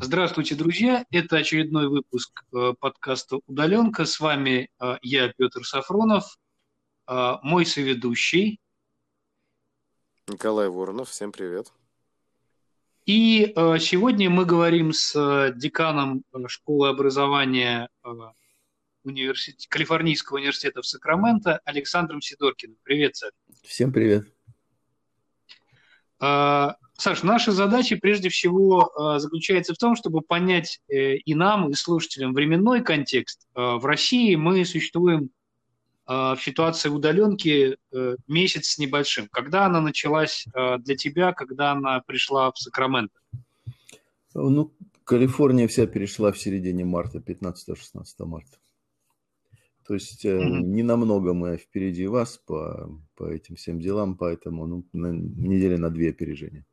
Здравствуйте, друзья! Это очередной выпуск э, подкаста «Удаленка». С вами э, я, Петр Сафронов, э, мой соведущий. Николай Воронов, всем привет. И сегодня мы говорим с деканом школы образования университет, Калифорнийского университета в Сакраменто Александром Сидоркиным. Привет, сэр. Всем привет. Саш, наша задача прежде всего э, заключается в том, чтобы понять э, и нам, и слушателям временной контекст. Э, в России мы существуем в ситуации удаленки месяц с небольшим. Когда она началась для тебя, когда она пришла в Сакраменто? Ну, Калифорния вся перешла в середине марта, 15-16 марта. То есть mm-hmm. не намного мы впереди вас по, по этим всем делам, поэтому ну, на, недели на две опережения.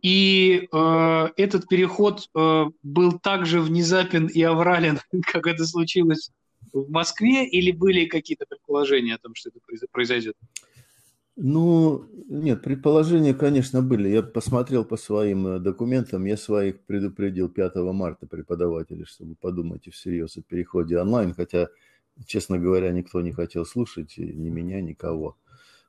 И э, этот переход э, был также внезапен и аврален, как это случилось в Москве, или были какие-то предположения о том, что это произойдет? Ну, нет, предположения, конечно, были. Я посмотрел по своим э, документам, я своих предупредил 5 марта преподавателей, чтобы подумать всерьез о переходе онлайн, хотя, честно говоря, никто не хотел слушать, ни меня, никого.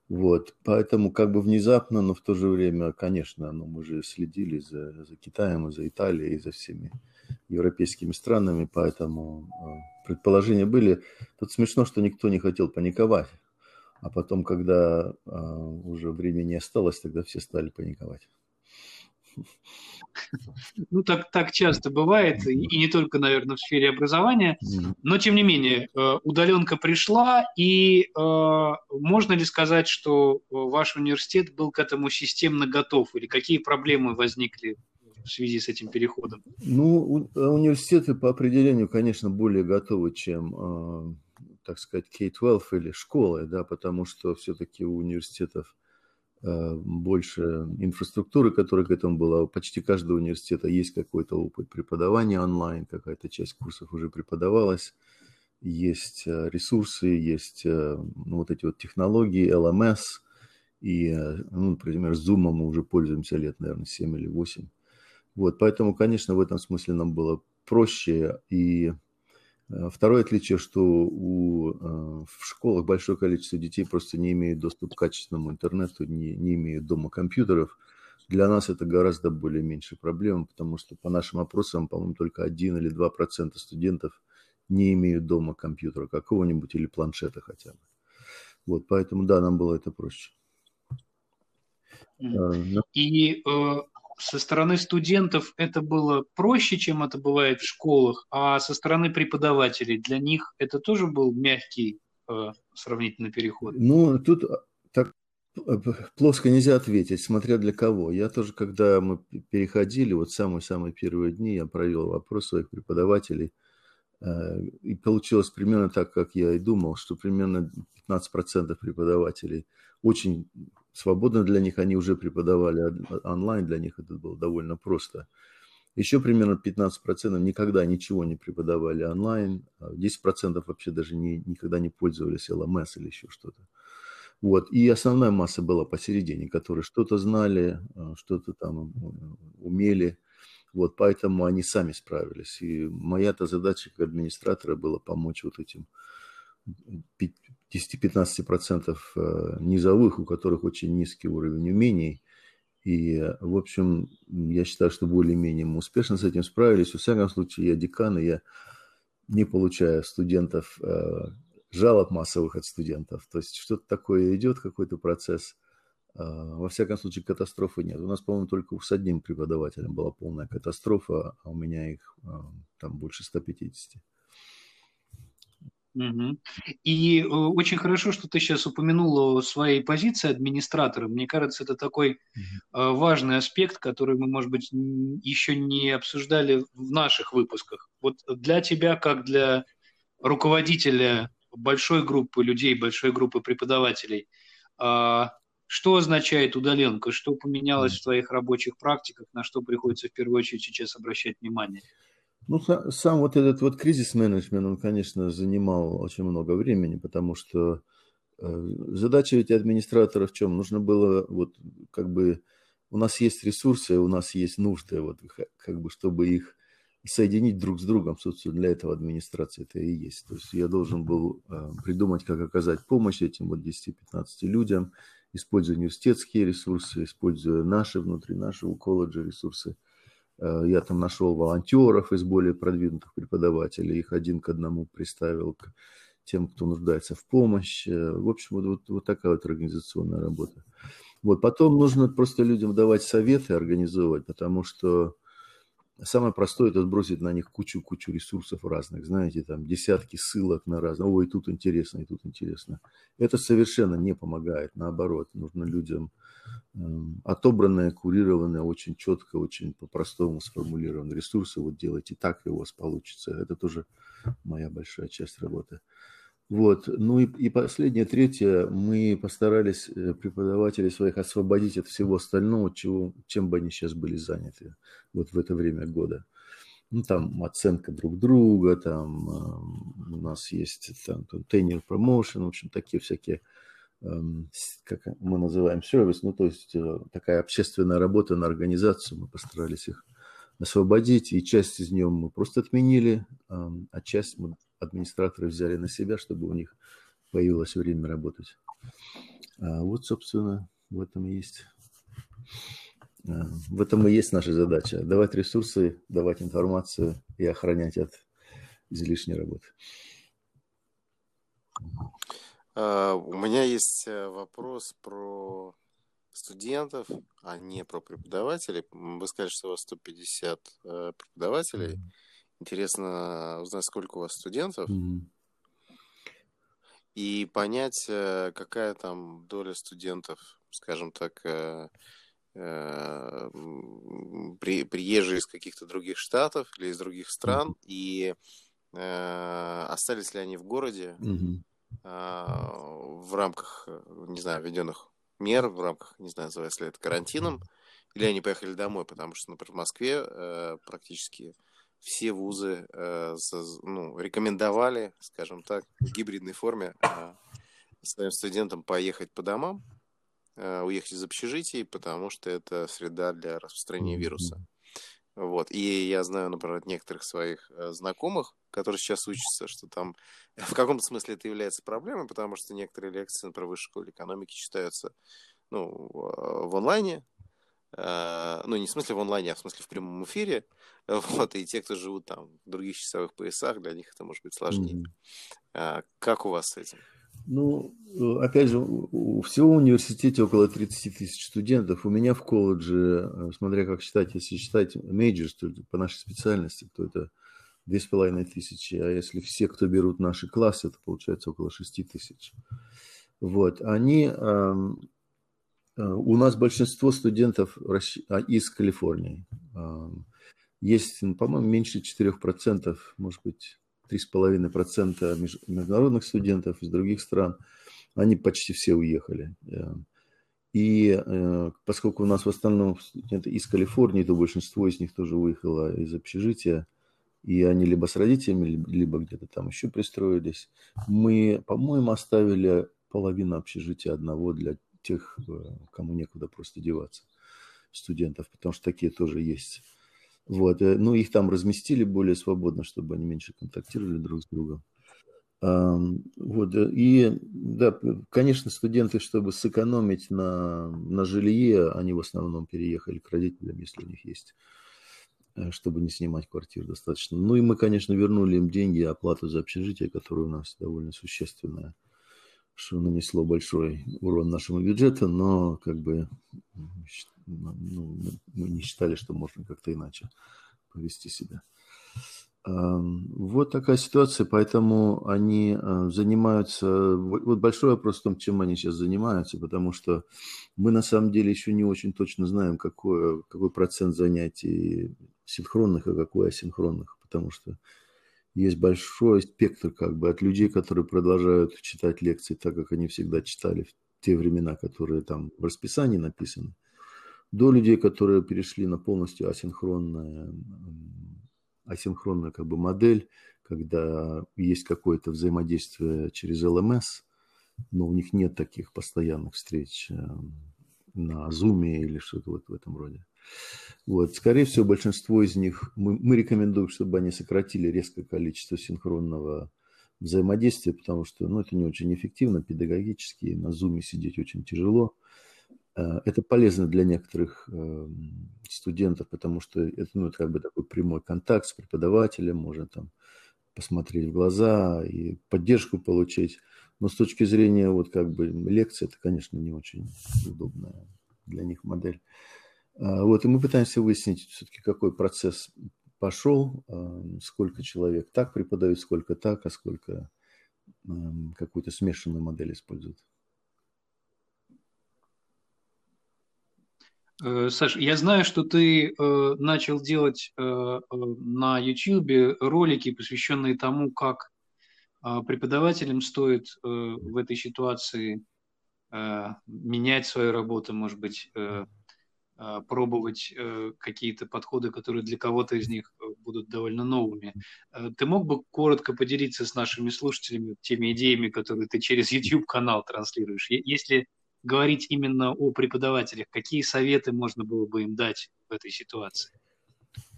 Вот, поэтому как бы внезапно, но в то же время, конечно, ну, мы же следили за, за Китаем, и за Италией, и за всеми европейскими странами, поэтому э, предположения были. Тут смешно, что никто не хотел паниковать, а потом, когда э, уже времени не осталось, тогда все стали паниковать. Ну, так, так часто бывает, и не только, наверное, в сфере образования, но, тем не менее, э, удаленка пришла, и э, можно ли сказать, что ваш университет был к этому системно готов, или какие проблемы возникли в связи с этим переходом? Ну, э, университеты по определению, конечно, более готовы, чем, так сказать, K-12 или школы, да, потому что все-таки у университетов Э, больше инфраструктуры, которая к этому была. Почти каждого университета есть какой-то опыт преподавания онлайн, какая-то часть курсов уже преподавалась, есть э, ресурсы, есть э, ну, вот эти вот технологии, LMS, и, ну, например, Zoom мы уже пользуемся лет, наверное, 7 или 8. Вот, поэтому, конечно, в этом смысле нам было проще, и второе отличие, что у, э, в школах большое количество детей просто не имеют доступ к качественному интернету, не, не имеют дома компьютеров. Для нас это гораздо более меньше проблема, потому что по нашим опросам, по-моему, только 1 или 2 процента студентов не имеют дома компьютера какого-нибудь или планшета хотя бы. Вот, поэтому, да, нам было это проще. Э, И со стороны студентов это было проще, чем это бывает в школах, а со стороны преподавателей для них это тоже был мягкий э, сравнительный переход? Ну, тут а, так э, плоско нельзя ответить, смотря для кого. Я тоже, когда мы переходили, вот самые-самые первые дни, я провел вопрос своих преподавателей, э, и получилось примерно так, как я и думал, что примерно 15% преподавателей очень свободно для них, они уже преподавали онлайн, для них это было довольно просто. Еще примерно 15% никогда ничего не преподавали онлайн, 10% а вообще даже не, никогда не пользовались LMS или еще что-то. Вот. И основная масса была посередине, которые что-то знали, а, что-то там умели. Вот, поэтому они сами справились. И моя-то задача как администратора была помочь вот этим 10-15% э, низовых, у которых очень низкий уровень умений. И, в общем, я считаю, что более-менее мы успешно с этим справились. В всяком случае, я декан, и я не получаю студентов, э, жалоб массовых от студентов. То есть что-то такое идет, какой-то процесс. Э, во всяком случае, катастрофы нет. У нас, по-моему, только с одним преподавателем была полная катастрофа, а у меня их там больше 150. Угу. И э, очень хорошо, что ты сейчас упомянул о своей позиции администратора. Мне кажется, это такой угу. важный аспект, который мы, может быть, еще не обсуждали в наших выпусках. Вот для тебя, как для руководителя большой группы людей, большой группы преподавателей, а, что означает удаленка? Что поменялось в твоих рабочих практиках? На что приходится в первую очередь сейчас обращать внимание? Ну, сам вот этот вот кризис-менеджмент, он, конечно, занимал очень много времени, потому что э, задача ведь администратора в чем? Нужно было вот как бы у нас есть ресурсы, у нас есть нужды, вот как бы, чтобы их соединить друг с другом, собственно, для этого администрация это и есть. То есть я должен был э, придумать, как оказать помощь этим вот 10-15 людям, используя университетские ресурсы, используя наши, внутри нашего колледжа ресурсы. Э, я там нашел волонтеров из более продвинутых преподавателей, их один к одному приставил к тем, кто нуждается в помощи. В общем, вот, вот, вот такая вот организационная работа. Вот, потом нужно просто людям давать советы, организовывать, потому что Самое простое – это сбросить на них кучу-кучу ресурсов разных, знаете, там десятки ссылок на разные. Ой, тут интересно, и тут интересно. Это совершенно не помогает, наоборот. Нужно людям отобранные, курированные, очень четко, очень по-простому сформулированные ресурсы. Вот делайте так, и у вас получится. Это тоже моя большая часть работы. Вот. Ну и, и последнее, третье, мы постарались э, преподавателей своих освободить от всего остального, чего, чем бы они сейчас были заняты вот в это время года. Ну, там оценка друг друга, там э, у нас есть там, контейнер промоушен, в общем, такие всякие, как мы называем, сервис, ну, то есть э, такая общественная работа на организацию, мы постарались их освободить, и часть из нее мы просто отменили, э, а часть мы администраторы взяли на себя, чтобы у них появилось время работать. А вот, собственно, в этом и есть. А, в этом и есть наша задача. Давать ресурсы, давать информацию и охранять от излишней работы. А, у меня есть э, вопрос про студентов, а не про преподавателей. Вы сказали, что у вас 150 э, преподавателей. Интересно узнать, сколько у вас студентов. Mm-hmm. И понять, э, какая там доля студентов, скажем так, при, приезжие из каких-то других штатов или из других стран, mm-hmm. и остались ли они в городе mm-hmm. В рамках, не знаю, введенных мер, в рамках, не знаю, называется ли это карантином, или они поехали домой, потому что, например, в Москве практически все вузы э, ну, рекомендовали, скажем так, в гибридной форме э, своим студентам поехать по домам, э, уехать из общежитий, потому что это среда для распространения вируса. Вот. И я знаю, например, от некоторых своих э, знакомых, которые сейчас учатся, что там в каком-то смысле это является проблемой, потому что некоторые лекции, например, в высшей школе экономики читаются ну, в онлайне, Э, ну, не в смысле в онлайне, а в смысле в прямом эфире, вот, и те, кто живут там в других часовых поясах, для них это может быть сложнее. Mm-hmm. Как у вас с этим? Ну, опять же, у всего университете около 30 тысяч студентов. У меня в колледже, э, смотря как считать, если считать majors, то по нашей специальности, то это две с половиной тысячи, а если все, кто берут наши классы, это получается около шести тысяч. Вот, они Э, у нас большинство студентов а, из Калифорнии. А, есть, ну, по-моему, меньше 4%, может быть, 3,5% международных студентов из других стран. Они почти все уехали. Э, и э, поскольку у нас в основном студенты из Калифорнии, то большинство из них тоже выехало из общежития. И они либо с родителями, либо где-то там еще пристроились. Мы, по-моему, оставили половину общежития одного для тех, э, кому некуда просто деваться, студентов, потому что такие тоже есть. Вот. Э, ну, их там разместили более свободно, чтобы они меньше контактировали друг с другом. Вот. Э, и, да, конечно, студенты, чтобы сэкономить на, на жилье, они в основном переехали к родителям, если у них есть, чтобы не снимать квартиру достаточно. Ну и мы, конечно, вернули им деньги, оплату за общежитие, которая у нас довольно существенная что нанесло большой урон нашему бюджету, но как бы ну, мы не считали, что можно как-то иначе повести себя. Вот такая ситуация, поэтому они а, занимаются... Вот большой вопрос в том, чем они сейчас занимаются, потому что мы на самом деле еще не очень точно знаем, какой, какой процент занятий синхронных, а какой асинхронных, потому что есть большой спектр как бы от людей, которые продолжают читать лекции так, как они всегда читали в те времена, которые там в расписании написаны, до людей, которые перешли на полностью асинхронную, асинхронную как бы модель, когда есть какое-то взаимодействие через ЛМС, но у них нет таких постоянных встреч, на Zoom или что-то вот в этом роде. Вот. Скорее всего, большинство из них, мы, мы рекомендуем, чтобы они сократили резкое количество синхронного взаимодействия, потому что ну, это не очень эффективно педагогически, на Zoom сидеть очень тяжело. Э, это полезно для некоторых эм, студентов, потому что это, ну, это как бы такой прямой контакт с преподавателем, можно там посмотреть в глаза и поддержку получить. Но с точки зрения вот как бы лекции, это, конечно, не очень удобная для них модель. А, вот, и мы пытаемся выяснить все-таки, какой процесс пошел, а, сколько человек так преподают, сколько так, а сколько какую-то смешанную модель используют. Саш, я знаю, что ты э, начал делать э, э на YouTube ролики, посвященные тому, как э, преподавателям стоит э, в этой ситуации э, менять свою работу, может быть, э, э, пробовать э, какие-то подходы, которые для кого-то из них э, будут довольно новыми. Э, ты мог бы коротко поделиться с нашими слушателями теми идеями, которые ты через YouTube-канал транслируешь? Если говорить именно о преподавателях, какие советы можно было бы им дать в этой ситуации?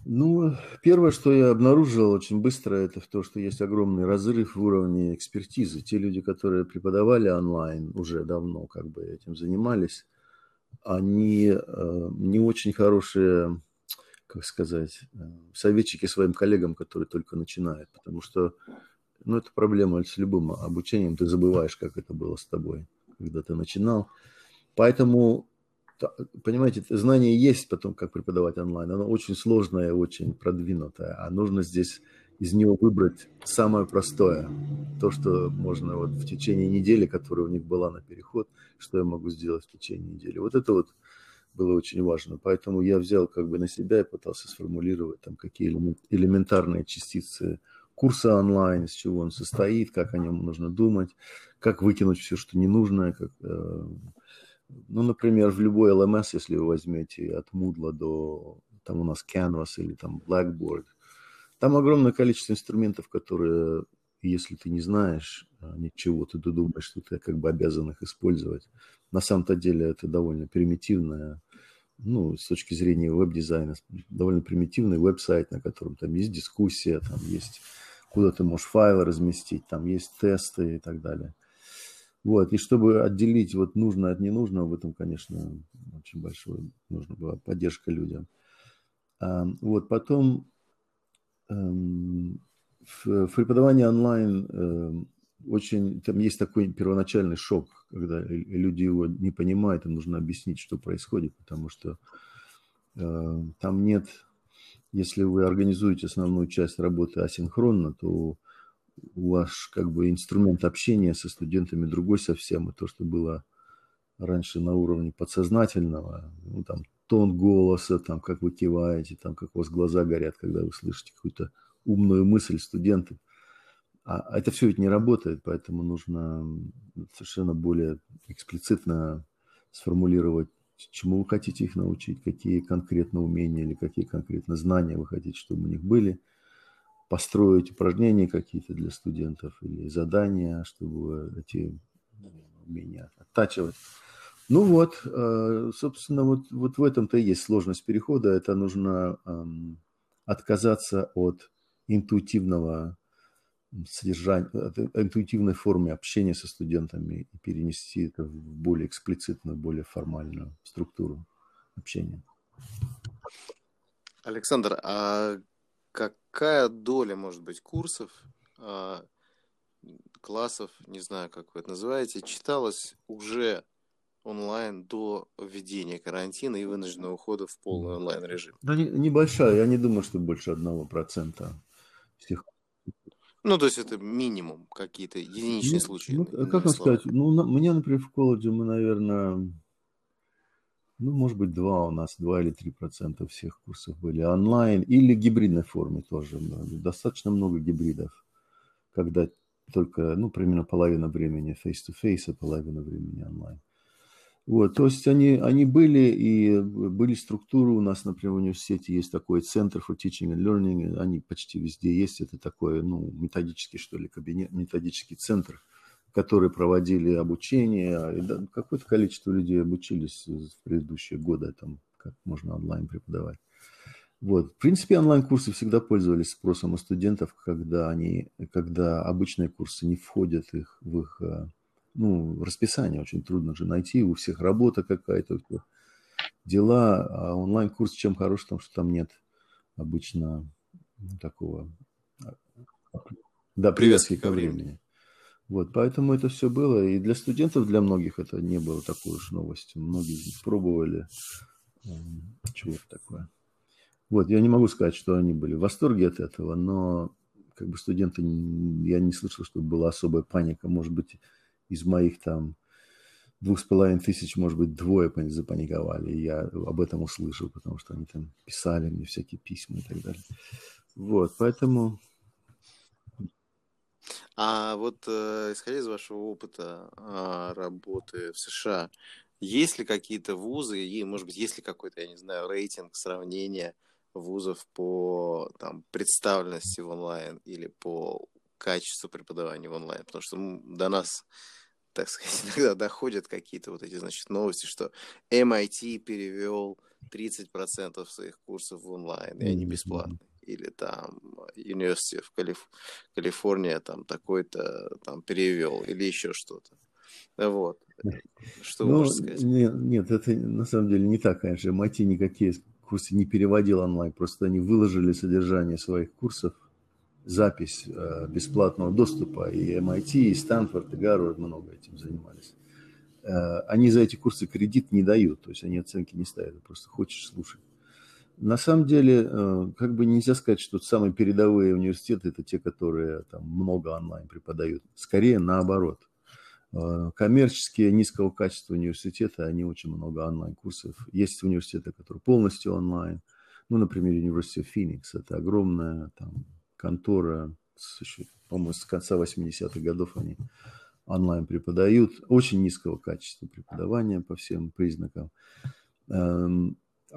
Ну, первое, что я обнаружил очень быстро, это то, что есть огромный разрыв в уровне экспертизы. Те люди, которые преподавали онлайн уже давно, как бы этим занимались, они э, не очень хорошие, как сказать, э, советчики своим коллегам, которые только начинают, потому что, ну, это проблема с любым обучением, ты забываешь, как это было с тобой когда ты начинал. Поэтому, понимаете, знание есть потом, как преподавать онлайн. Оно очень сложное, очень продвинутое. А нужно здесь из него выбрать самое простое. То, что можно вот в течение недели, которая у них была на переход, что я могу сделать в течение недели. Вот это вот было очень важно. Поэтому я взял как бы на себя и пытался сформулировать там какие элементарные частицы курса онлайн, из чего он состоит, как о нем нужно думать, как выкинуть все, что не нужно. Как, э, ну, например, в любой LMS, если вы возьмете от Moodle до, там у нас Canvas или там Blackboard, там огромное количество инструментов, которые, если ты не знаешь э, ничего, ты думаешь, что ты как бы обязан их использовать. На самом-то деле это довольно примитивная ну, с точки зрения веб-дизайна, довольно примитивный веб-сайт, на котором там есть дискуссия, там есть куда ты можешь файлы разместить, там есть тесты и так далее. Вот, и чтобы отделить вот нужное от ненужного, в этом, конечно, очень большое нужна была поддержка людям. А, вот, потом эм, в преподавании онлайн эм, очень, там есть такой первоначальный шок, когда люди его не понимают, им нужно объяснить, что происходит, потому что э, там нет если вы организуете основную часть работы асинхронно, то у вас как бы инструмент общения со студентами другой совсем, и то, что было раньше на уровне подсознательного, ну, там, тон голоса, там, как вы киваете, там, как у вас глаза горят, когда вы слышите какую-то умную мысль студентов. А это все ведь не работает, поэтому нужно совершенно более эксплицитно сформулировать чему вы хотите их научить, какие конкретно умения или какие конкретно знания вы хотите, чтобы у них были, построить упражнения какие-то для студентов или задания, чтобы эти умения оттачивать. Ну вот, э, собственно, вот, вот в этом-то и есть сложность перехода. Это нужно эм, отказаться от интуитивного содержание, интуитивной форме общения со студентами и перенести это в более эксплицитную, более формальную структуру общения. Александр, а какая доля, может быть, курсов, а, классов, не знаю, как вы это называете, читалась уже онлайн до введения карантина и вынужденного ухода в полный онлайн режим? Да не, небольшая, я не думаю, что больше одного процента всех ну, то есть это минимум какие-то единичные ну, случаи. Ну, как вам сказать, ну, на, мне, например, в колледже мы, наверное, ну, может быть, два у нас, два или три процента всех курсов были онлайн или гибридной форме тоже. Достаточно много гибридов, когда только, ну, примерно половина времени face-to-face, а половина времени онлайн. Вот, то есть они, они были, и были структуры у нас, например, в университете есть такой центр for teaching and learning, они почти везде есть, это такой, ну, методический, что ли, кабинет, методический центр, которые проводили обучение. Какое-то количество людей обучились в предыдущие годы, там, как можно онлайн преподавать. Вот. В принципе, онлайн-курсы всегда пользовались спросом у студентов, когда, они, когда обычные курсы не входят их, в их э, ну, расписание. Очень трудно же найти, у всех работа какая-то, дела. А онлайн-курс чем хорош, потому что там нет обычно ну, такого да, привязки ко времени. Вот, поэтому это все было. И для студентов, для многих это не было такой уж новостью. Многие пробовали чего-то такое. Вот, я не могу сказать, что они были в восторге от этого, но как бы студенты, я не слышал, что была особая паника. Может быть, из моих там двух с половиной тысяч, может быть, двое запаниковали. И я об этом услышал, потому что они там писали мне всякие письма и так далее. Вот, поэтому... А вот э, исходя из вашего опыта э, работы в США, есть ли какие-то вузы, и, может быть, есть ли какой-то, я не знаю, рейтинг, сравнения вузов по там, представленности в онлайн или по качеству преподавания в онлайн? Потому что до нас так сказать, иногда доходят какие-то вот эти, значит, новости, что MIT перевел 30% своих курсов в онлайн, и они бесплатные. Или там University в Калиф... Калифорния там такой-то там перевел, или еще что-то. Вот. Что ну, можешь сказать? Нет, нет, это на самом деле не так, конечно. MIT никакие курсы не переводил онлайн, просто они выложили содержание своих курсов запись э, бесплатного доступа. И MIT, и Стэнфорд, и Гарвард много этим занимались. Э, они за эти курсы кредит не дают, то есть они оценки не ставят, просто хочешь слушать. На самом деле, э, как бы нельзя сказать, что самые передовые университеты – это те, которые там много онлайн преподают. Скорее наоборот. Коммерческие низкого качества университеты, они очень много онлайн-курсов. Есть университеты, которые полностью онлайн. Ну, например, университет Феникс – это огромная там, контора, по-моему, с конца 80-х годов они онлайн преподают. Очень низкого качества преподавания по всем признакам.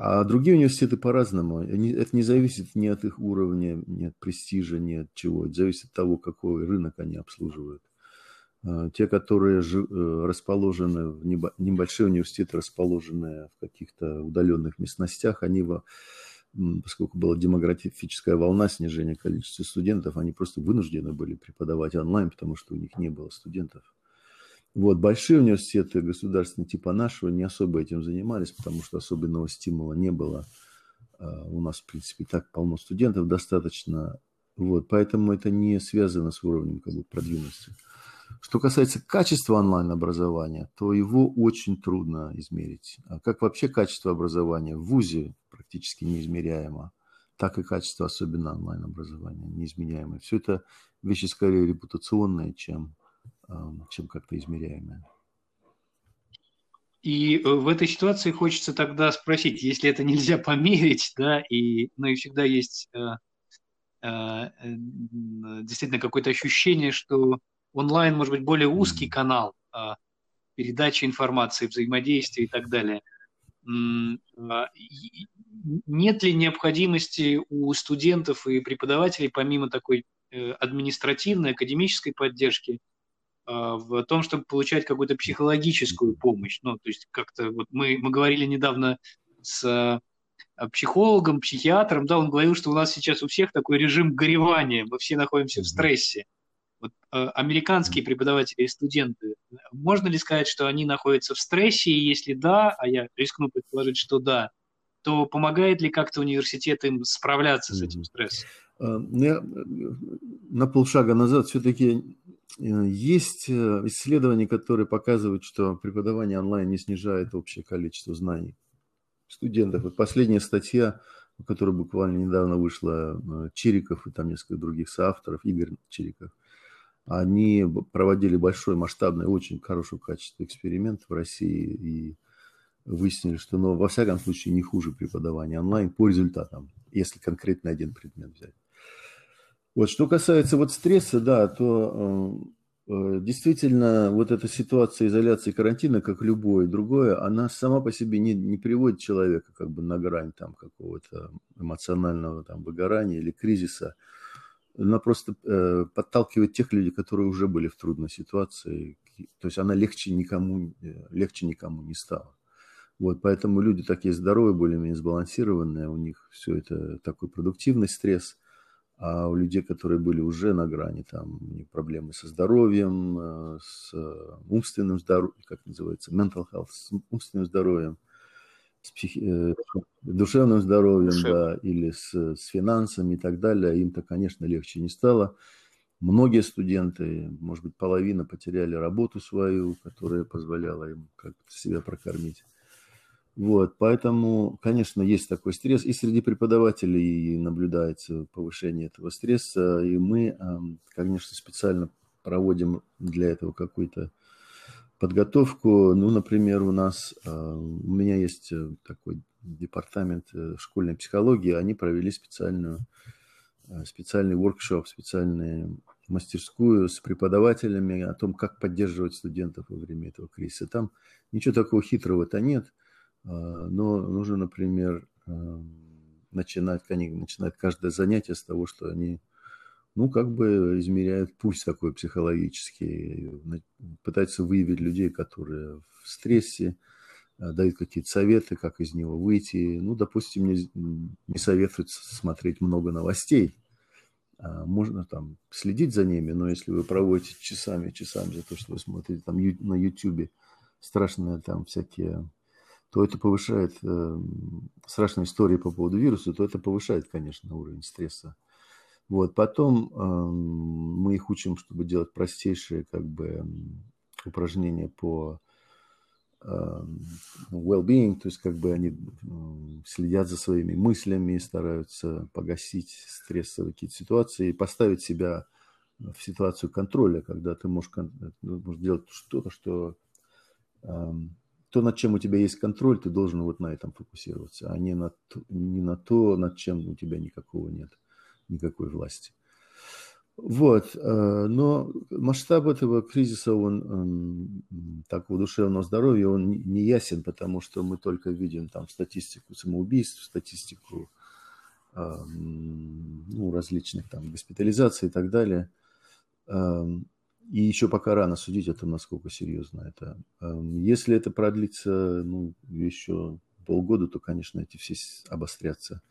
А другие университеты по-разному. Это не зависит ни от их уровня, ни от престижа, ни от чего. Это зависит от того, какой рынок они обслуживают. Э, те, которые э, расположены, в небольшие университеты, расположенные в каких-то удаленных местностях, они поскольку была демографическая волна снижения количества студентов, они просто вынуждены были преподавать онлайн, потому что у них не было студентов. Вот, большие университеты государственные типа нашего не особо этим занимались, потому что особенного стимула не было. А, у нас, в принципе, так полно студентов достаточно. Вот, поэтому это не связано с уровнем как бы, продвинутости. Что касается качества онлайн-образования, то его очень трудно измерить. А как вообще качество образования в ВУЗе практически неизмеряемо, так и качество, особенно онлайн-образования, неизменяемое. Все это вещи скорее репутационные, чем, чем как-то измеряемые. И э, в этой ситуации хочется тогда спросить, если это нельзя померить, да, и, ну и всегда есть э, э, действительно какое-то ощущение, что онлайн может быть более узкий канал а, передачи информации, взаимодействия и так далее. А, нет ли необходимости у студентов и преподавателей, помимо такой э, административной, академической поддержки, в том, чтобы получать какую-то психологическую помощь? Ну, то есть как-то вот мы, мы говорили недавно с психологом, психиатром, да, он говорил, что у нас сейчас у всех такой режим горевания, мы все находимся в стрессе. Вот, э, американские преподаватели и студенты, можно ли сказать, что они находятся в стрессе, и если да, а я рискну предположить, что да, то помогает ли как-то университет им справляться с этим стрессом? Э, ну, я э, на полшага назад все-таки есть исследования, которые показывают, что преподавание онлайн не снижает общее количество знаний студентов. Вот последняя статья, которая буквально недавно вышла, Чириков и там несколько других соавторов, Игорь Чириков, они проводили большой, масштабный, очень хорошего качества эксперимент в России и выяснили, что, ну, во всяком случае, не хуже преподавания онлайн по результатам, если конкретно один предмет взять. Вот, что касается вот стресса, да, то э, э, действительно вот эта ситуация изоляции карантина, как любое другое, она сама по себе не, не приводит человека как бы на грань там какого-то эмоционального там выгорания или кризиса. она просто э, подталкивает тех людей, которые уже были в трудной ситуации. То есть она легче никому, э, легче никому не стала. Вот, поэтому люди такие здоровые, более-менее сбалансированные, у них все это такой продуктивный стресс, а у людей, которые были уже на грани, там проблемы со здоровьем, э, с умственным здоровьем, как называется, mental health, с умственным здоровьем, с психи... Э, душевным здоровьем, Душевно. да, или с, с финансами и так далее, им-то, конечно, легче не стало. Многие студенты, может быть, половина потеряли работу свою, которая позволяла им как-то себя прокормить. Вот, поэтому, конечно, есть такой стресс, и среди преподавателей наблюдается повышение этого стресса, и мы, конечно, специально проводим для этого какую-то подготовку. Ну, например, у нас, у меня есть э, такой департамент э, школьной психологии, они провели специальную, э, специальный воркшоп, специальную мастерскую с преподавателями о том, как поддерживать студентов во время этого кризиса. Там ничего такого хитрого-то нет – но нужно, например, начинать, они начинают каждое занятие с того, что они, ну, как бы измеряют пульс такой психологический, пытаются выявить людей, которые в стрессе, а, дают какие-то советы, как из него выйти. Ну, допустим, не, не советуют смотреть много новостей. А, можно там следить за ними, но если вы проводите часами, часами за то, что вы смотрите там на YouTube страшные там всякие то это повышает, э, страшные истории по поводу вируса, то это повышает, конечно, уровень стресса. Вот, потом э, мы их учим, чтобы делать простейшие как бы упражнения по э, well-being, то есть как бы они э, следят за своими мыслями, стараются погасить стрессовые какие-то ситуации и поставить себя в ситуацию контроля, когда ты можешь, ну, можешь делать что-то, что эм, то, над чем у тебя есть контроль, ты должен вот на этом фокусироваться, а не на, не на то, над чем у тебя никакого нет, никакой власти. Вот, э, но масштаб этого кризиса, он, такого душевного здоровья, он не ясен, потому что мы только видим там статистику самоубийств, статистику ну, различных там госпитализаций и так далее. И еще пока рано судить о том, насколько серьезно это. Эм, если это продлится ну, еще полгода, то, конечно, эти все обострятся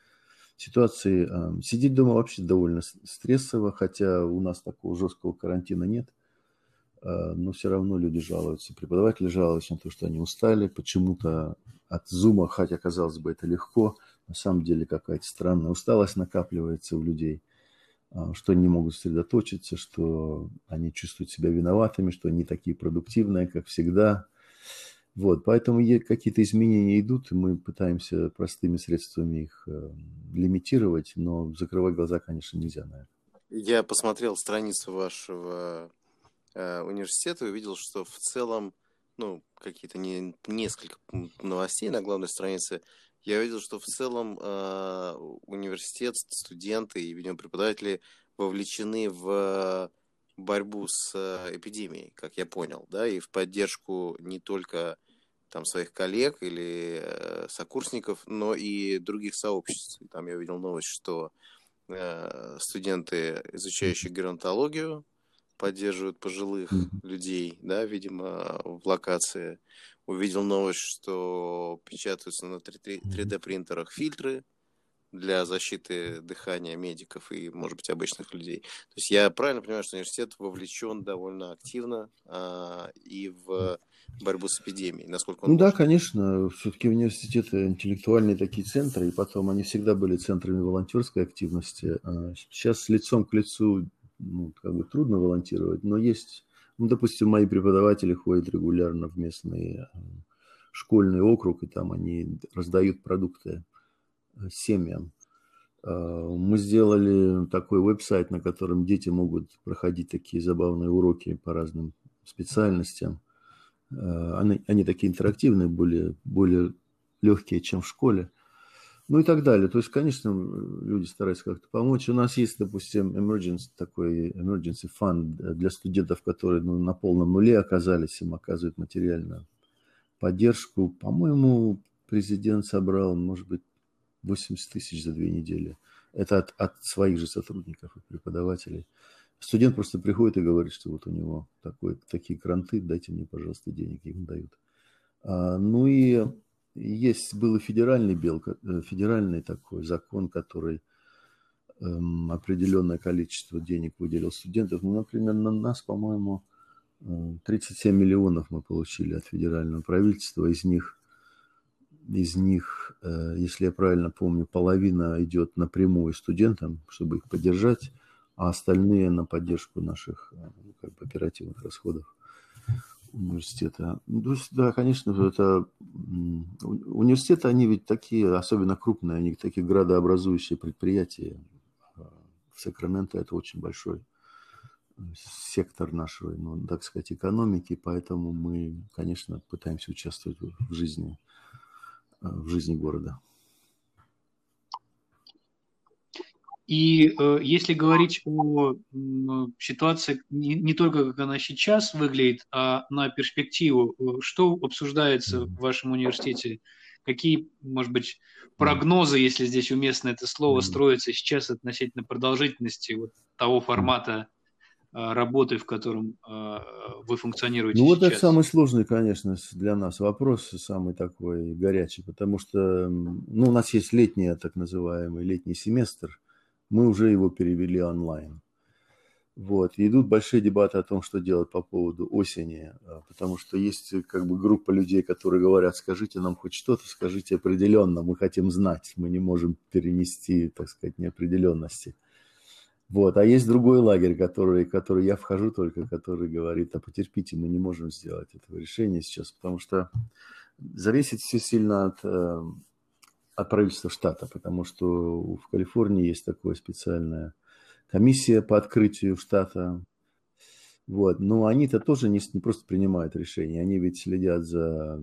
ситуации. Эм, сидеть дома вообще довольно стрессово, хотя у нас такого жесткого карантина нет. Э, но все равно люди жалуются, преподаватели жалуются на то, что они устали. Почему-то от зума, хотя, казалось бы, это легко, на самом деле какая-то странная усталость накапливается у людей – что они не могут сосредоточиться, что они чувствуют себя виноватыми, что они такие продуктивные, как всегда. Вот, поэтому какие-то изменения идут, и мы пытаемся простыми средствами их э, лимитировать, но закрывать глаза, конечно, нельзя на это. Я посмотрел страницу вашего э, университета и увидел, что в целом, ну, какие-то не, несколько новостей на главной странице я видел, что в целом э, университет, студенты и, видимо, преподаватели вовлечены в борьбу с э, эпидемией, как я понял, да, и в поддержку не только там своих коллег или э, сокурсников, но и других сообществ. там я увидел новость, что э, студенты, изучающие геронтологию, поддерживают пожилых людей, да, видимо, в локации увидел новость, что печатаются на 3D принтерах фильтры для защиты дыхания медиков и, может быть, обычных людей. То есть я правильно понимаю, что университет вовлечен довольно активно а, и в борьбу с эпидемией, насколько он Ну может? да, конечно, все-таки университеты интеллектуальные такие центры, и потом они всегда были центрами волонтерской активности. А сейчас лицом к лицу ну, как бы трудно волонтировать, но есть ну, допустим, мои преподаватели ходят регулярно в местный э, школьный округ, и там они раздают продукты э, семьям. Э, мы сделали такой веб-сайт, на котором дети могут проходить такие забавные уроки по разным специальностям. Они, они такие интерактивные, более, более легкие, чем в школе ну и так далее. То есть, конечно, люди стараются как-то помочь. У нас есть, допустим, emergency, такой emergency fund для студентов, которые ну, на полном нуле оказались, им оказывают материальную поддержку. По-моему, президент собрал, может быть, 80 тысяч за две недели. Это от, от своих же сотрудников и преподавателей. Студент просто приходит и говорит, что вот у него такой, такие кранты, дайте мне, пожалуйста, денег, им дают. А, ну и есть был и федеральный, бел, э, федеральный такой закон, который эм, определенное количество денег выделил студентов. Ну, например, на нас, по-моему, 37 э, миллионов мы получили от федерального правительства. Из них, из них, э, если я правильно помню, половина идет напрямую студентам, чтобы их поддержать, а остальные на поддержку наших ну, как бы, оперативных расходов университета. Ну, да, конечно, это университеты, они ведь такие, особенно крупные, они такие градообразующие предприятия. А, в Сакраменто это очень большой сектор нашего, ну, так сказать, экономики, поэтому мы, конечно, пытаемся участвовать в жизни, в жизни города. И э, если говорить о э, ситуации не, не только как она сейчас выглядит, а на перспективу, э, что обсуждается в вашем университете? Какие, может быть, прогнозы, если здесь уместно это слово, строятся сейчас относительно продолжительности вот того формата э, работы, в котором э, вы функционируете ну, сейчас? вот это самый сложный, конечно, для нас вопрос, самый такой горячий, потому что ну, у нас есть летний, так называемый летний семестр – мы уже его перевели онлайн. Вот. И идут большие дебаты о том, что делать по поводу осени, а, потому что есть как бы группа людей, которые говорят, скажите нам хоть что-то, скажите определенно, мы хотим знать, мы не можем перенести, так сказать, неопределенности. Вот. А есть другой лагерь, который, который я вхожу только, который говорит, а потерпите, мы не можем сделать этого решения сейчас, потому что зависит все сильно от э, от правительства штата, потому что в Калифорнии есть такая специальная комиссия по открытию штата. Вот. Но они-то тоже не, не просто принимают решения, они ведь следят за,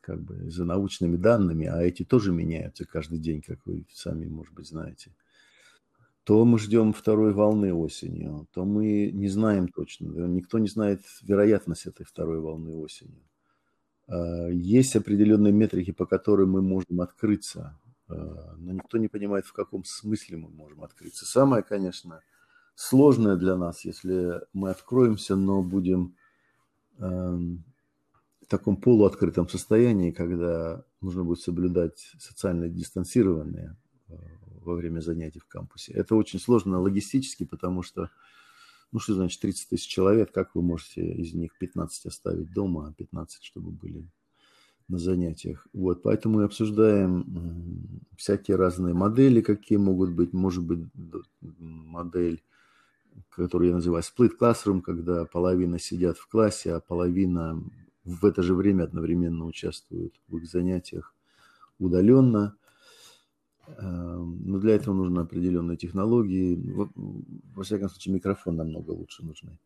как бы, за научными данными, а эти тоже меняются каждый день, как вы сами, может быть, знаете. То мы ждем второй волны осенью, то мы не знаем точно. Никто не знает вероятность этой второй волны осенью. Э, есть определенные метрики, по которым мы можем открыться, э, но никто не понимает, в каком смысле мы можем открыться. Самое, конечно, сложное для нас, если мы откроемся, но будем эм, в таком полуоткрытом состоянии, когда нужно будет соблюдать социальное дистанцирование э, во время занятий в кампусе. Это очень сложно логистически, потому что ну, что значит 30 тысяч человек? Как вы можете из них 15 оставить дома, а 15, чтобы были на занятиях? Вот, поэтому мы обсуждаем всякие разные модели, какие могут быть. Может быть, модель, которую я называю split classroom, когда половина сидят в классе, а половина в это же время одновременно участвуют в их занятиях удаленно – но для этого нужны определенные технологии. Во всяком случае, микрофон намного лучше нужны.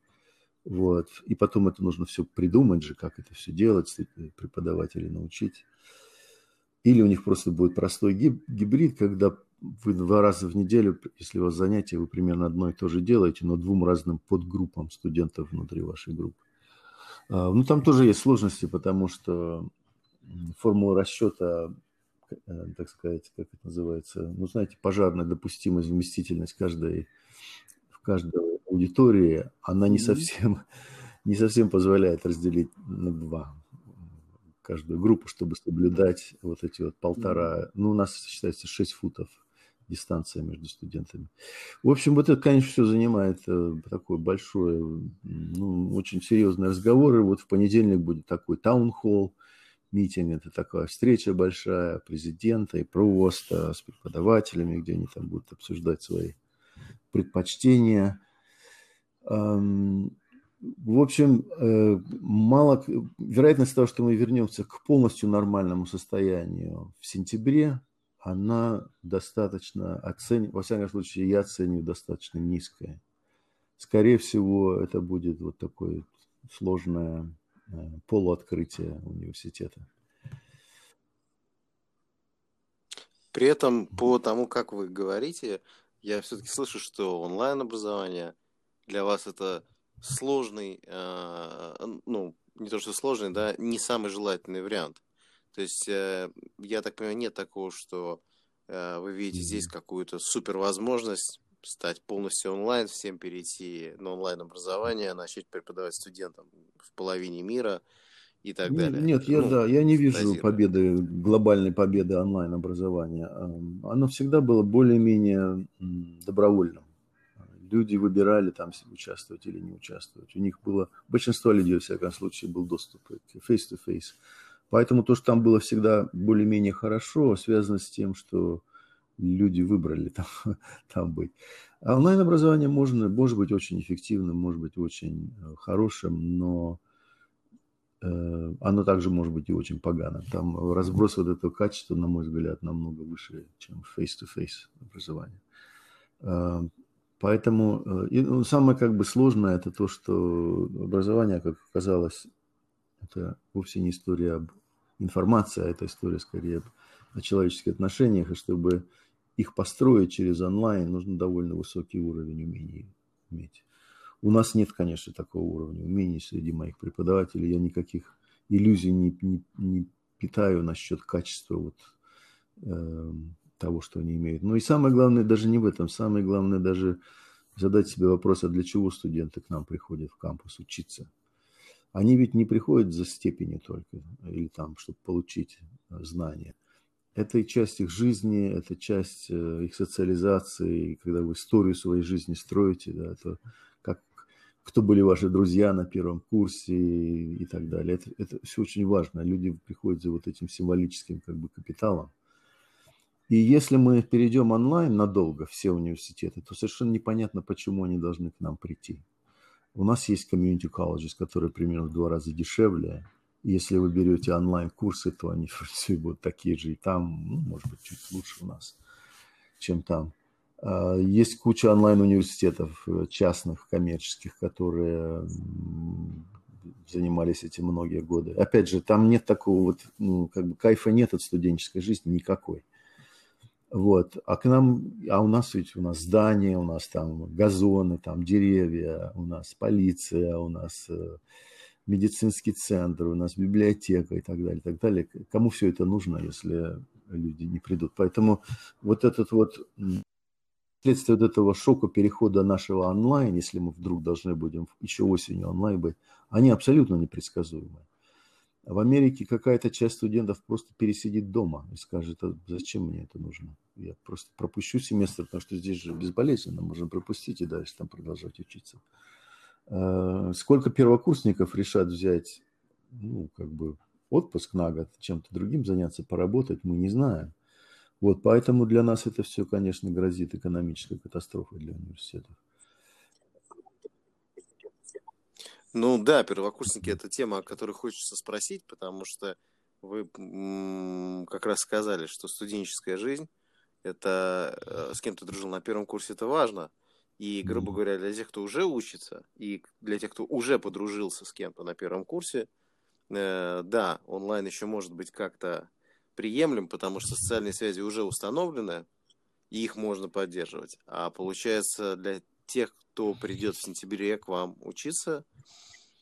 Вот. И потом это нужно все придумать же, как это все делать, преподавателей научить. Или у них просто будет простой гибрид, когда вы два раза в неделю, если у вас занятия, вы примерно одно и то же делаете, но двум разным подгруппам студентов внутри вашей группы. А, ну, там тоже есть сложности, потому что формула расчета так сказать, как это называется, ну, знаете, пожарная допустимость, вместительность каждой, в каждой аудитории, она не совсем, не совсем позволяет разделить на два каждую группу, чтобы соблюдать вот эти вот полтора, ну, у нас считается 6 футов дистанция между студентами. В общем, вот это, конечно, все занимает э, такой большой, ну, очень серьезный разговор. И вот в понедельник будет такой таунхолл, митинг, это такая встреча большая президента и просто с преподавателями, где они там будут обсуждать свои предпочтения. В общем, э, мало, вероятность того, что мы вернемся к полностью нормальному состоянию в сентябре, она достаточно, оцен... во всяком случае, я оцениваю достаточно низкая. Скорее всего, это будет вот такое сложное полуоткрытия университета. При этом, по тому, как вы говорите, я все-таки слышу, что онлайн-образование для вас это сложный, э, ну, не то что сложный, да, не самый желательный вариант. То есть, э, я так понимаю, нет такого, что э, вы видите здесь какую-то супер возможность стать полностью онлайн, всем перейти на онлайн-образование, начать преподавать студентам в половине мира и так далее. Нет, я, ну, да, я не вижу победы, глобальной победы онлайн-образования. Оно всегда было более-менее добровольным. Люди выбирали там участвовать или не участвовать. У них было, большинство людей, во всяком случае, был доступ к face-to-face. Поэтому то, что там было всегда более-менее хорошо, связано с тем, что люди выбрали там, там быть. А онлайн-образование можно, может быть очень эффективным, может быть очень э, хорошим, но э, оно также может быть и очень поганым. Там разброс вот этого качества, на мой взгляд, намного выше, чем face-to-face образование. Э, поэтому и, ну, самое как бы сложное это то, что образование, как оказалось, это вовсе не история об информации, а это история скорее о человеческих отношениях, и чтобы их построить через онлайн, нужно довольно высокий уровень умений иметь. У нас нет, конечно, такого уровня умений среди моих преподавателей. Я никаких иллюзий не, не, не питаю насчет качества вот, э, того, что они имеют. Но и самое главное даже не в этом. Самое главное даже задать себе вопрос, а для чего студенты к нам приходят в кампус учиться? Они ведь не приходят за степенью только, или там, чтобы получить знания это и часть их жизни, это часть э, их социализации. И когда вы историю своей жизни строите, да, то как, кто были ваши друзья на первом курсе и, и так далее. Это, это все очень важно. Люди приходят за вот этим символическим как бы капиталом. И если мы перейдем онлайн надолго, все университеты, то совершенно непонятно, почему они должны к нам прийти. У нас есть комьюнити colleges, которые примерно в два раза дешевле, если вы берете онлайн-курсы, то они все будут такие же и там, ну, может быть, чуть лучше у нас, чем там. А, есть куча онлайн-университетов э, частных, коммерческих, которые занимались этим многие годы. Опять же, там нет такого вот, ну, как бы кайфа нет от студенческой жизни никакой. Вот. А к нам, а у нас ведь у нас здания, у нас там газоны, там деревья, у нас полиция, у нас э, медицинский центр, у нас библиотека и так далее, и так далее. Кому все это нужно, если люди не придут? Поэтому вот этот вот следствие вот этого шока перехода нашего онлайн, если мы вдруг должны будем еще осенью онлайн быть, они абсолютно непредсказуемы. В Америке какая-то часть студентов просто пересидит дома и скажет, а зачем мне это нужно? Я просто пропущу семестр, потому что здесь же безболезненно, можно пропустить и дальше там продолжать учиться. Э, сколько первокурсников решат взять, ну, как бы, отпуск на год, чем-то другим заняться, поработать, мы не знаем. Вот, поэтому для нас это все, конечно, грозит экономической катастрофой для университетов. Ну да, первокурсники – это тема, о которой хочется спросить, потому что вы как раз сказали, что студенческая жизнь – это э, с кем ты дружил на первом курсе, это важно – и, грубо говоря, для тех, кто уже учится, и для тех, кто уже подружился с кем-то на первом курсе, э, да, онлайн еще может быть как-то приемлем, потому что социальные связи уже установлены, и их можно поддерживать. А получается, для тех, кто придет в сентябре к вам учиться,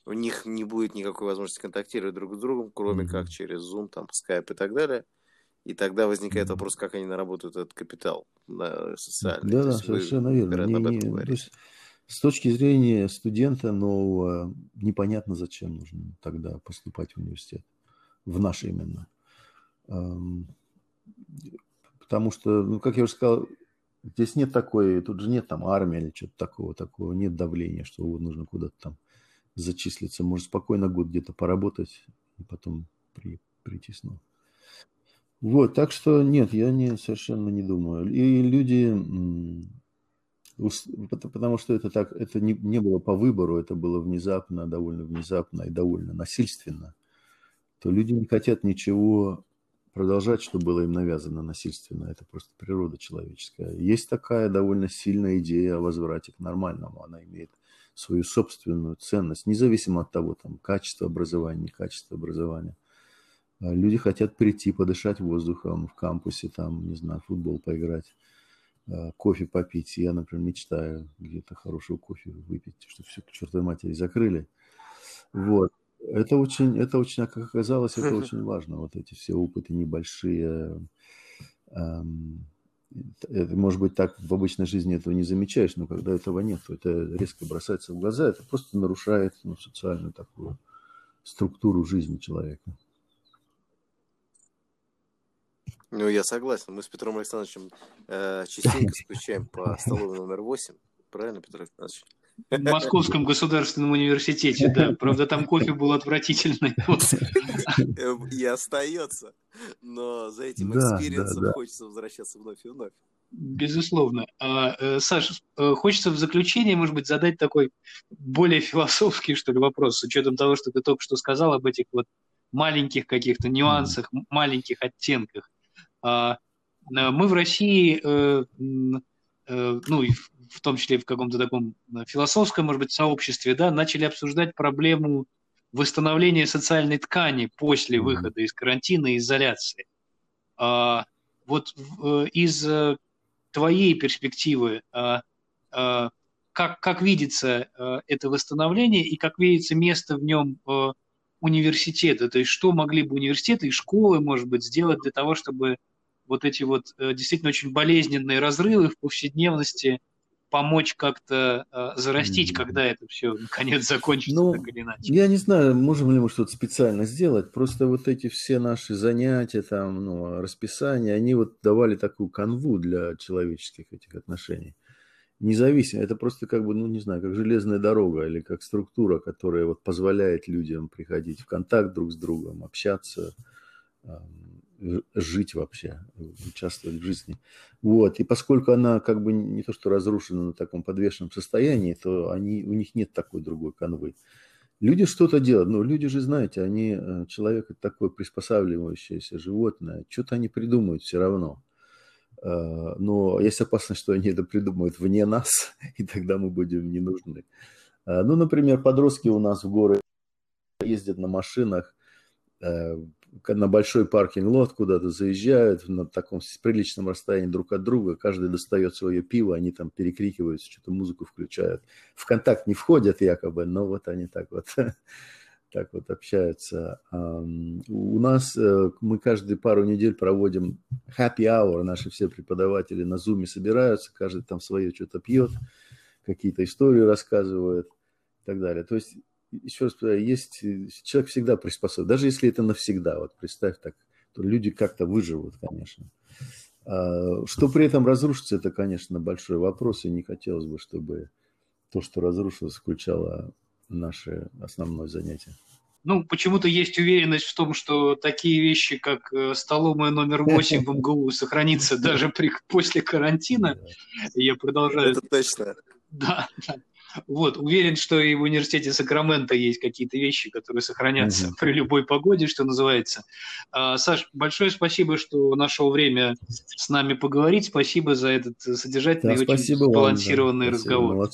у них не будет никакой возможности контактировать друг с другом, кроме mm-hmm. как через Zoom, там, Skype и так далее. И тогда возникает вопрос, как они наработают этот капитал на социальный. Да, да, совершенно верно. Не, не, то есть, с точки зрения студента нового, непонятно, зачем нужно тогда поступать в университет. В наш именно. Потому что, ну, как я уже сказал, здесь нет такой, тут же нет там армии или что-то такого, такого, нет давления, что вот нужно куда-то там зачислиться. Можно спокойно год где-то поработать и потом при, прийти снова. Вот, так что нет, я не, совершенно не думаю. И люди, потому что это так, это не, не было по выбору, это было внезапно, довольно внезапно и довольно насильственно, то люди не хотят ничего продолжать, что было им навязано насильственно. Это просто природа человеческая. Есть такая довольно сильная идея о возврате к нормальному. Она имеет свою собственную ценность, независимо от того, там, качество образования, не качество образования. А люди хотят прийти, подышать воздухом в кампусе, там, не знаю, футбол поиграть, а, кофе попить. Я, например, мечтаю где-то хорошего кофе выпить, чтобы все к чертовой матери закрыли. Вот. Это очень, это очень, как оказалось, это очень важно. Вот эти все опыты небольшие, эм, это, может быть, так в обычной жизни этого не замечаешь, но когда этого нет, то это резко бросается в глаза, это просто нарушает ну, социальную такую структуру жизни человека. Ну, я согласен. Мы с Петром Александровичем э, частенько скучаем по столовой номер 8. Правильно, Петр Александрович? В Московском государственном университете, да. Правда, там кофе был отвратительный. И остается. Но за этим экспириенсом хочется возвращаться вновь и вновь. Безусловно. А, э, Саша, э, хочется в заключение, может быть, задать такой более философский, что ли, вопрос, с учетом того, что ты только что сказал об этих вот маленьких каких-то нюансах, маленьких оттенках. А, э, мы в России, ну и в том числе в каком-то таком философском, может быть, сообществе, да, начали обсуждать проблему восстановления социальной ткани после выхода из карантина и изоляции. А, вот из твоей перспективы, а, как, как видится это восстановление и как видится место в нем университета? То есть что могли бы университеты и школы, может быть, сделать для того, чтобы вот эти вот э, действительно очень болезненные разрывы в повседневности помочь как-то э, зарастить, mm-hmm. когда это все наконец закончится, ну, так или иначе. Я не знаю, можем ли мы что-то специально сделать. Просто вот эти все наши занятия, там, ну, расписания, они вот давали такую канву для человеческих этих отношений. Независимо, это просто как бы, ну, не знаю, как железная дорога или как структура, которая вот позволяет людям приходить в контакт друг с другом, общаться, жить вообще, участвовать в жизни. Вот. И поскольку она как бы не то что разрушена на таком подвешенном состоянии, то они, у них нет такой другой канвы. Люди что-то делают. Ну, люди же, знаете, они, э, человек это такое приспосабливающееся животное. Что-то они придумают все равно. Э, но есть опасность, что они это придумают вне нас, и тогда мы будем не нужны. Э, ну, например, подростки у нас в горы ездят на машинах, на большой паркинг-лот куда-то заезжают на таком приличном расстоянии друг от друга, каждый достает свое пиво, они там перекрикиваются, что-то музыку включают. В контакт не входят якобы, но вот они так вот так вот общаются. У нас э, мы каждые пару недель проводим happy hour, наши все преподаватели на зуме собираются, каждый там свое что-то пьет, какие-то истории рассказывает и так далее. То есть еще раз повторяю, есть, э, человек всегда приспособлен, даже если это навсегда, вот представь так, то люди как-то выживут, конечно. А, что при этом разрушится, это, конечно, большой вопрос, и не хотелось бы, чтобы то, что разрушилось, включало наше основное занятие. Ну, почему-то есть уверенность в том, что такие вещи, как э, столовая номер 8 в МГУ сохранится даже при, после карантина. Я продолжаю... Это точно. Да, да. Вот, уверен, что и в университете Сакрамента есть какие-то вещи, которые сохранятся угу. при любой погоде, что называется. А, Саш, большое спасибо, что нашел время с нами поговорить. Спасибо за этот содержательный да, и очень сбалансированный вам, да. разговор.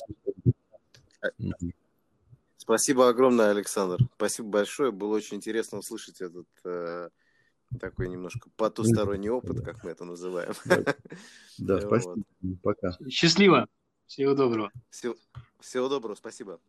Спасибо огромное, Александр. Спасибо большое. Было очень интересно услышать этот э, такой немножко потусторонний опыт, как мы это называем. Да, спасибо. Пока. Счастливо. Всего доброго. Всего, всего доброго, спасибо.